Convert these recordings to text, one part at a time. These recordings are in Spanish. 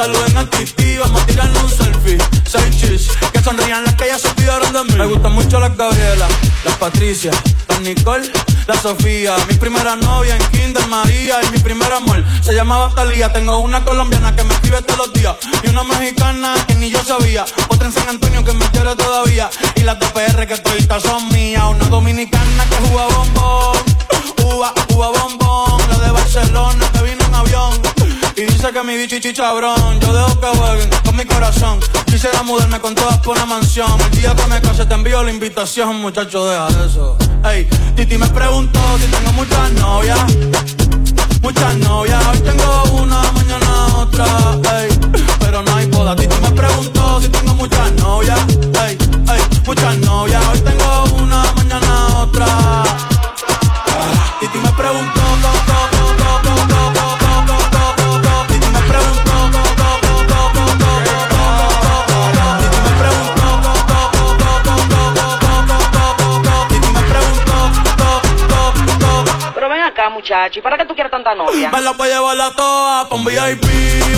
Saluden a Titi, vamos a tirarnos un selfie. Seis chis, que sonrían las que ya se olvidaron de mí. Me gustan mucho las Gabriela, las Patricia, las Nicole, la Sofía. Mi primera novia en Kinder María y mi primer amor se llamaba Talía. Tengo una colombiana que me escribe todos los días y una mexicana que ni yo sabía. Otra en San Antonio que me quiere todavía y las de PR que toditas son mías. Una dominicana que juega bombón, uva, uva bombón. La de Barcelona que vino en avión. Y dice que mi bicho y chichabrón Yo dejo que jueguen con mi corazón. Quisiera mudarme con todas por una mansión. El día que me case te envío la invitación Muchacho, deja eso. Ey, Titi me preguntó si tengo muchas novias. Muchas novias Hoy tengo una, mañana otra Ey, muchacho, ¿y para qué tú quieres tanta novia? Me la voy a llevar a todas pa' un VIP,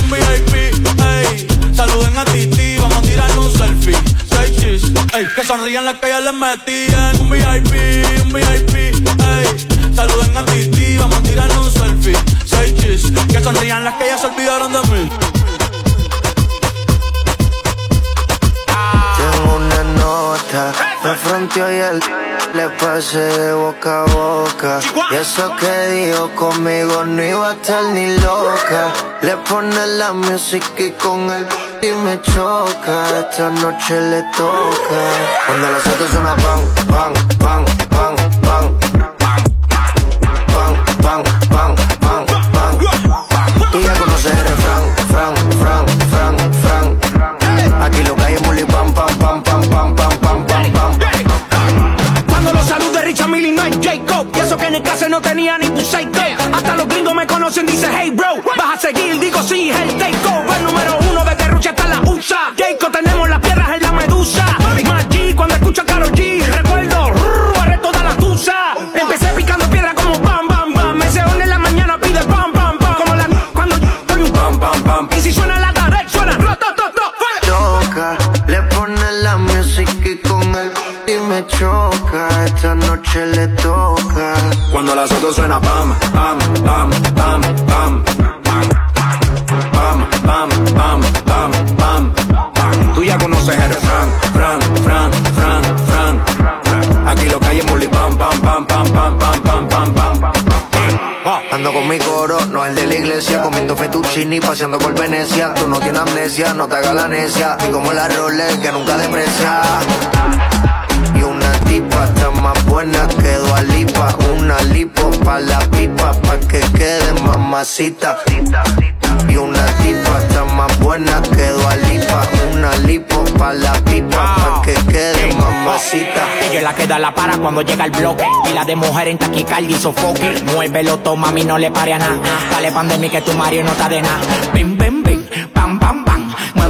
un VIP, ey. Saluden a Titi, vamos a tirarnos un selfie. Seis chis, ey. Que sonrían las que ya les metían. Un VIP, un VIP, ey. Saluden a Titi, vamos a tirarnos un selfie. Seis chis, que sonrían las que ya se olvidaron de mí. Tengo una nota, me fronteó y él le pasé de boca a boca. Y eso que dijo conmigo no iba a estar ni loca. Le pone la música y con él y me choca. Esta noche le toca. Cuando las autos suena pan, pan, pan. Pan, en el caso no tenía ni tu Hasta los gringos me conocen, dice hey bro Vas a seguir, digo sí, el takeover Número Cuando suena pam, pam, pam, pam, pam. Pam, pam, pam, pam, pam, pam. Tú ya conoces el refrán, fran, fran, fran, fran. Aquí lo que hay es muli, pam, pam, pam, pam, pam, pam, pam, pam, pam. Ando con mi coro, no el de la iglesia, comiendo fettuccini, paseando por Venecia. Tú no tienes amnesia, no te hagas la necia. Y como la Rolex que nunca deprecia. Una tipa está más buena que Lipa Una lipo pa' la pipa, pa' que quede mamacita. Y una tipa está más buena que Lipa Una lipo pa' la pipa, pa' que quede mamacita. Ella la que da la para cuando llega el bloque. Y la de mujer en taquicardia y sofoque. Muévelo, toma, mí no le pare a nada. Dale pandemia que tu Mario no está de nada. Bim, pam, pam,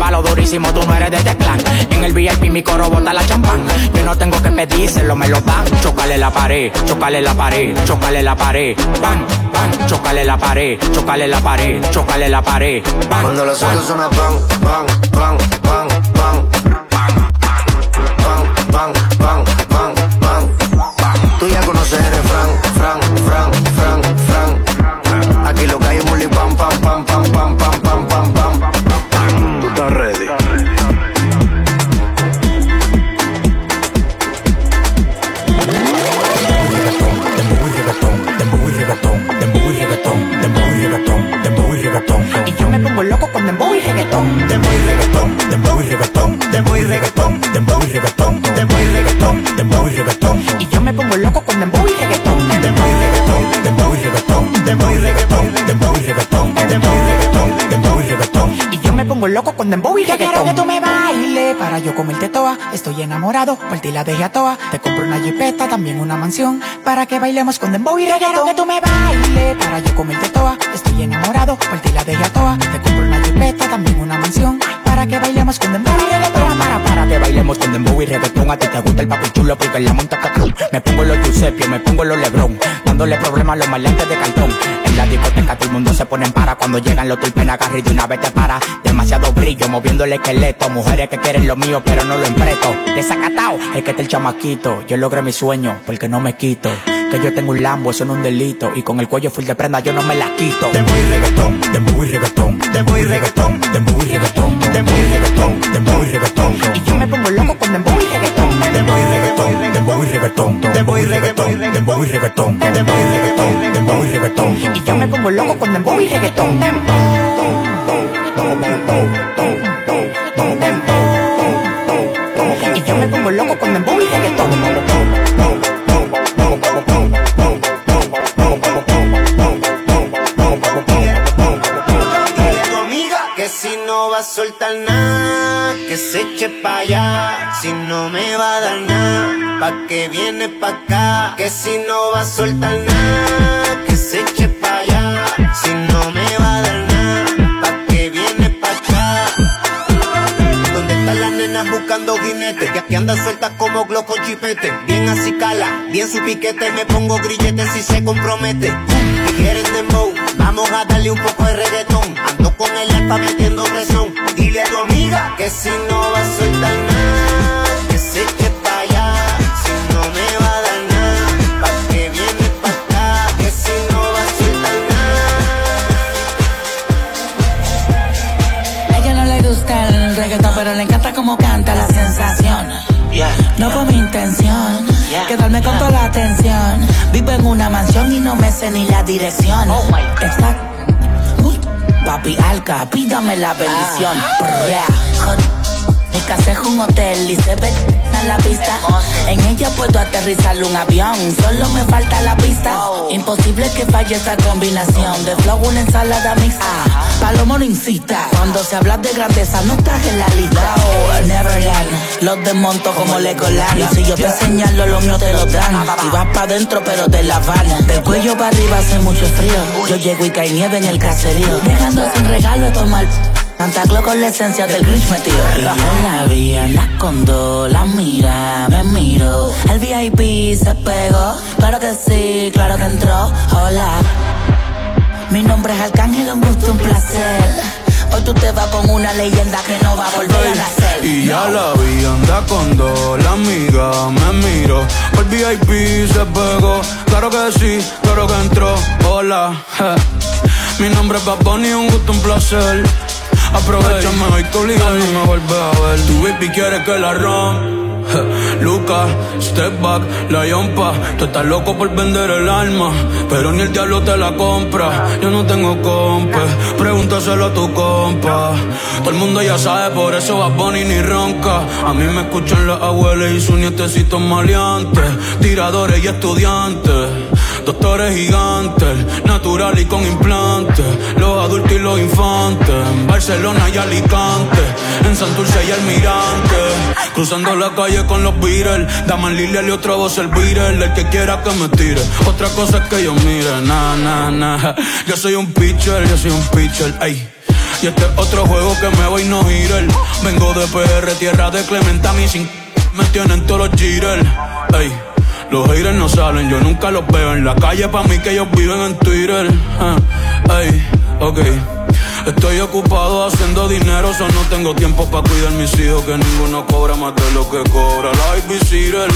Muévalo durísimo, tú no eres de teclán. En el VIP mi coro bota la champán. Yo no tengo que pedírselo, me lo dan. Chocale la pared, chocale la pared, chocale la pared. Pan, pan, chocale la pared, chocale la pared, chocale la pared. Pan, Cuando los autos suenan pan, pan, loco con dembow y reggaetón. Quiero que tú me bailes para yo comerte toa. Estoy enamorado, por ti la dejé a toa. Te compro una jipeta, también una mansión, para que bailemos con dembow y reggaetón. Quiero que tú me bailes para yo comerte toa. Estoy enamorado, por ti la dejé a toa. Te compro una jipeta, también una mansión, para que bailemos con dembow y reggaetón. Para, para que bailemos con dembow y reggaetón. A ti te gusta el papi chulo porque la monta cacón. Me pongo los Giuseppe, me pongo los Lebron, dándole problemas a los maleantes de cartón. En la discoteca todo el mundo se pone en para cuando llegan los tulpen agarre y de una vez te para. Demasiado brillo, moviendo el esqueleto. Mujeres que quieren lo mío, pero no lo empreto. Desacatado, es que está el chamaquito. Yo logré mi sueño, porque no me quito. Que yo tengo un lambo, eso no es un delito. Y con el cuello full de prenda yo no me la quito. Dembow y reggaetón, dembow y reggaetón, dembow y reggaetón, dembow y reggaetón, dembow y reggaetón, dembow y reggaetón. Y yo me pongo loco con dembow y reggaetón. Dembow y reggaetón, dembow y reggaetón, dembow y reggaetón, dembow y reggaetón, dembow y reggaetón, dembow y reggaetón. Y yo me pongo loco con dembow y reggaetón. Y yo me pongo loco con dembow y reggaetón. Dile a tu amiga que si no va a soltar nada, que se eche pa' allá. Si no me va a dar nada, pa' que viene pa' acá. Que si no va a soltar nada, que se eche pa' allá. Si no me va a dar nada, pa' que viene pa' acá. ¿Dónde están las nenas buscando jinetes? Que aquí andan sueltas como glow con chipete. Bien así cala, bien su piquete. Me pongo grillete si se compromete. Si quieren dembow, vamos a darle un poco de reggaetón. Ando con el alfa metiendo presión. Dile a tu amiga que si no va a soltar nada, que se eche pa' allá. Si no me va a dar nada, pa' que viene pa' acá. Que si no va a soltar nada. A ella no le gusta el reggaetón, pero le encanta como canta la sensación. No fue mi intención quedarme con toda la atención. Vivo en una mansión y no me sé ni la dirección. Exacto. Papi Alca, pídame la bendición. Mi casa es un hotel y se ve en la pista. En ella puedo aterrizar un avión, solo me falta la pista. Imposible que falle esta combinación de flow, una ensalada mixta. Palomo no incita, cuando se habla de grandeza no estás en la lista. Oh, Neverland, los desmonto como Legoland. Y si yo te señalo, lo mío te lo dan. Y vas pa' dentro, pero te la van. Del cuello para arriba hace mucho frío. Yo llego y cae nieve en el caserío. Dejando sin regalo tomar. Santa Claus con la esencia del Grinch metido. Y yo la vi, anda con dos, la mira, me miro. El VIP se pegó, claro que sí, claro que entró. Hola, mi nombre es Arcángel, un gusto, un placer. Hoy tú te vas con una leyenda que no va a volver a nacer. Y ya la vi, anda con dos, la amiga me miro. El VIP se pegó, claro que sí, claro que entró. Hola, je. mi nombre es Bad Bunny, un gusto, un placer. Aprovechame hoy que obligado no me vuelve a ver. Tu baby quiere que la rom. Lucas, step back, la yompa. Tú estás loco por vender el alma, pero ni el diablo te la compra. Yo no tengo compa, pregúntaselo a tu compa. Todo el mundo ya sabe, por eso va Bunny ni ronca. A mí me escuchan las abuelas y sus nietecitos maleantes, tiradores y estudiantes. Doctores gigantes, natural y con implantes. Los adultos y los infantes. Barcelona y Alicante. En Santurce y Almirante. Cruzando la calle con los Beatles. Daman Lilial y otra voz el Beatle. El que quiera que me tire. Otra cosa es que yo mire. Na, na, na. Yo soy un pitcher, yo soy un pitcher. Ey. Y este es otro juego que me voy no girar. Vengo de PR, tierra de Clementa, mi sin me tienen todos los jitters. Ey. Los haters no salen, yo nunca los veo en la calle. Pa' mí que ellos viven en Twitter. Ah, Ey, ok. Estoy ocupado haciendo dinero, so no tengo tiempo para cuidar mis hijos. Que ninguno cobra más de lo que cobra. La babysitter.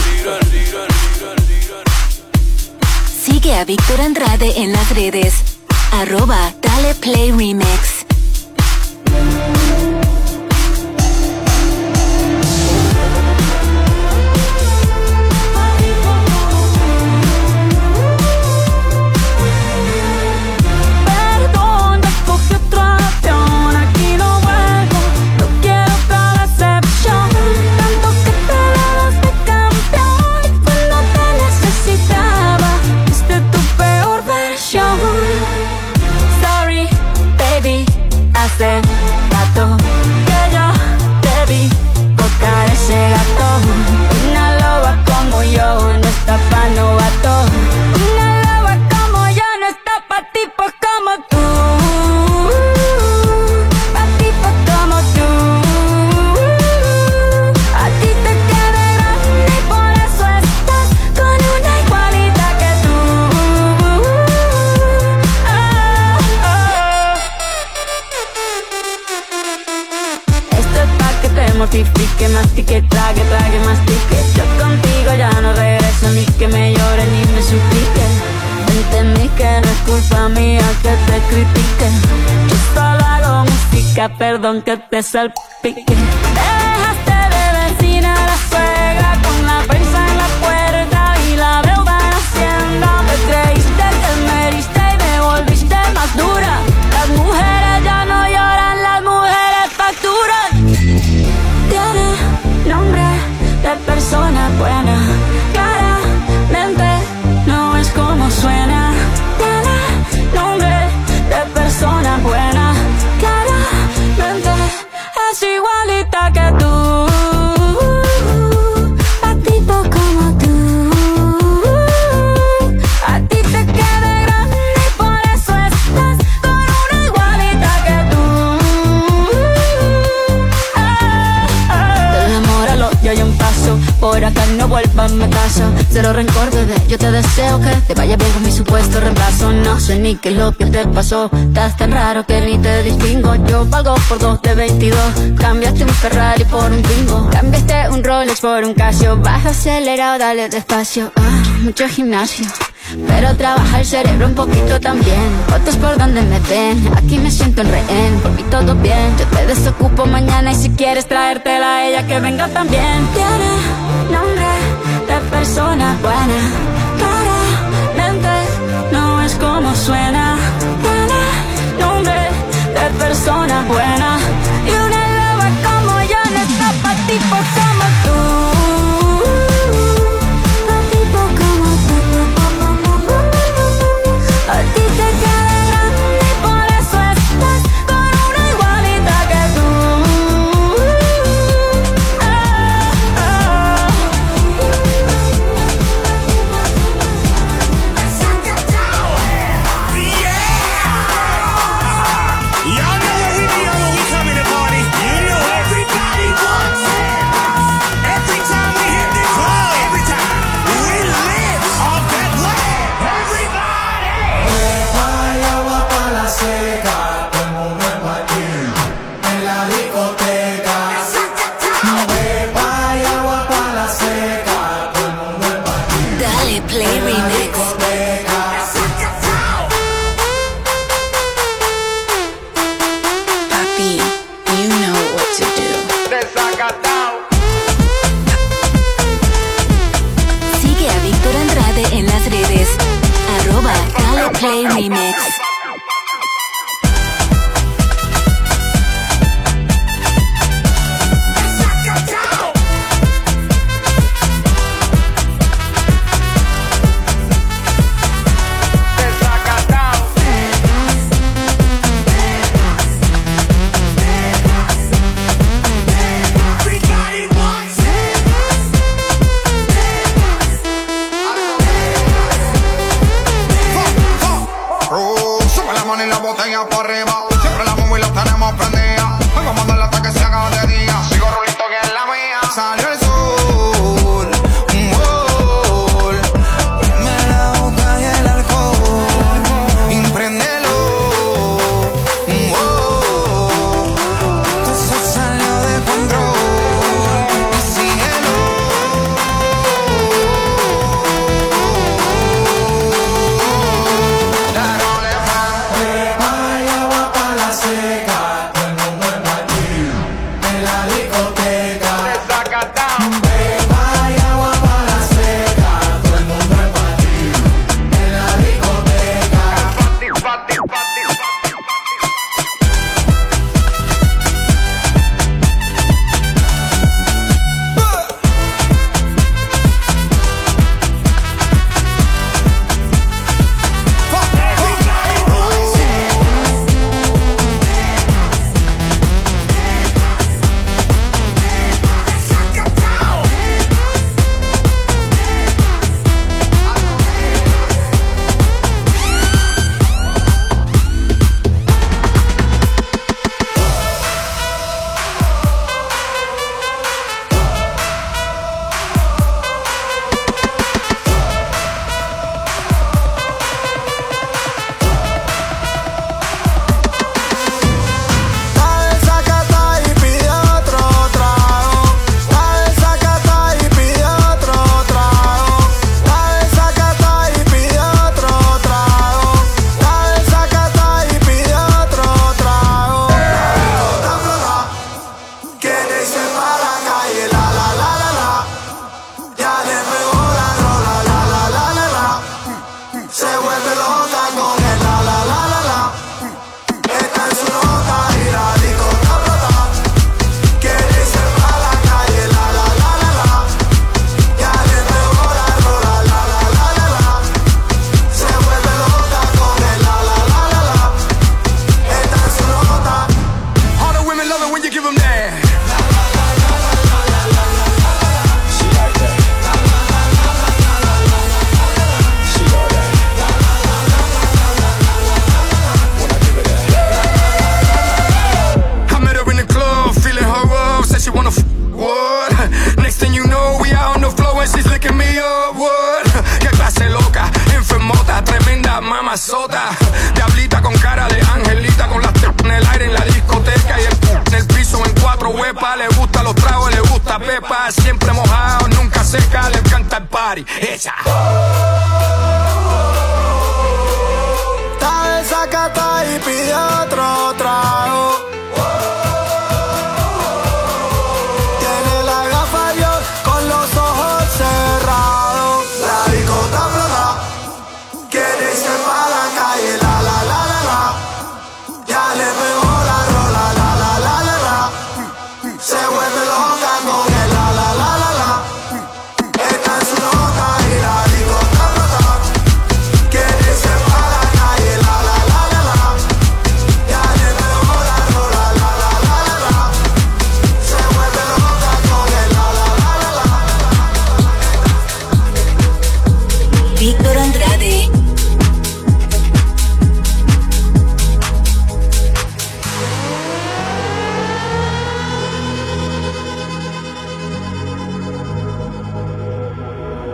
Sigue a Víctor Andrade en las redes. Arroba Dale Play Remix. Get te de lo ¿qué te pasó? Estás tan raro que ni te distingo. Yo valgo por dos de 22. Cambiaste un Ferrari por un bingo. Cambiaste un Rolex por un Casio. Baja acelerado, dale despacio. Ah, mucho gimnasio. Pero trabaja el cerebro un poquito también Otros por donde me ven Aquí me siento en rehén Por mí todo bien Yo te desocupo mañana Y si quieres traértela a ella que venga también Tiene nombre de persona buena cómo suena. Buena, nombre de persona buena.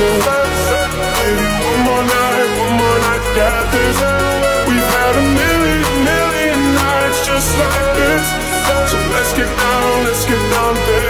one more night, one more night, this. We've had a million, million nights just like this. So let's get down, let's get down, baby.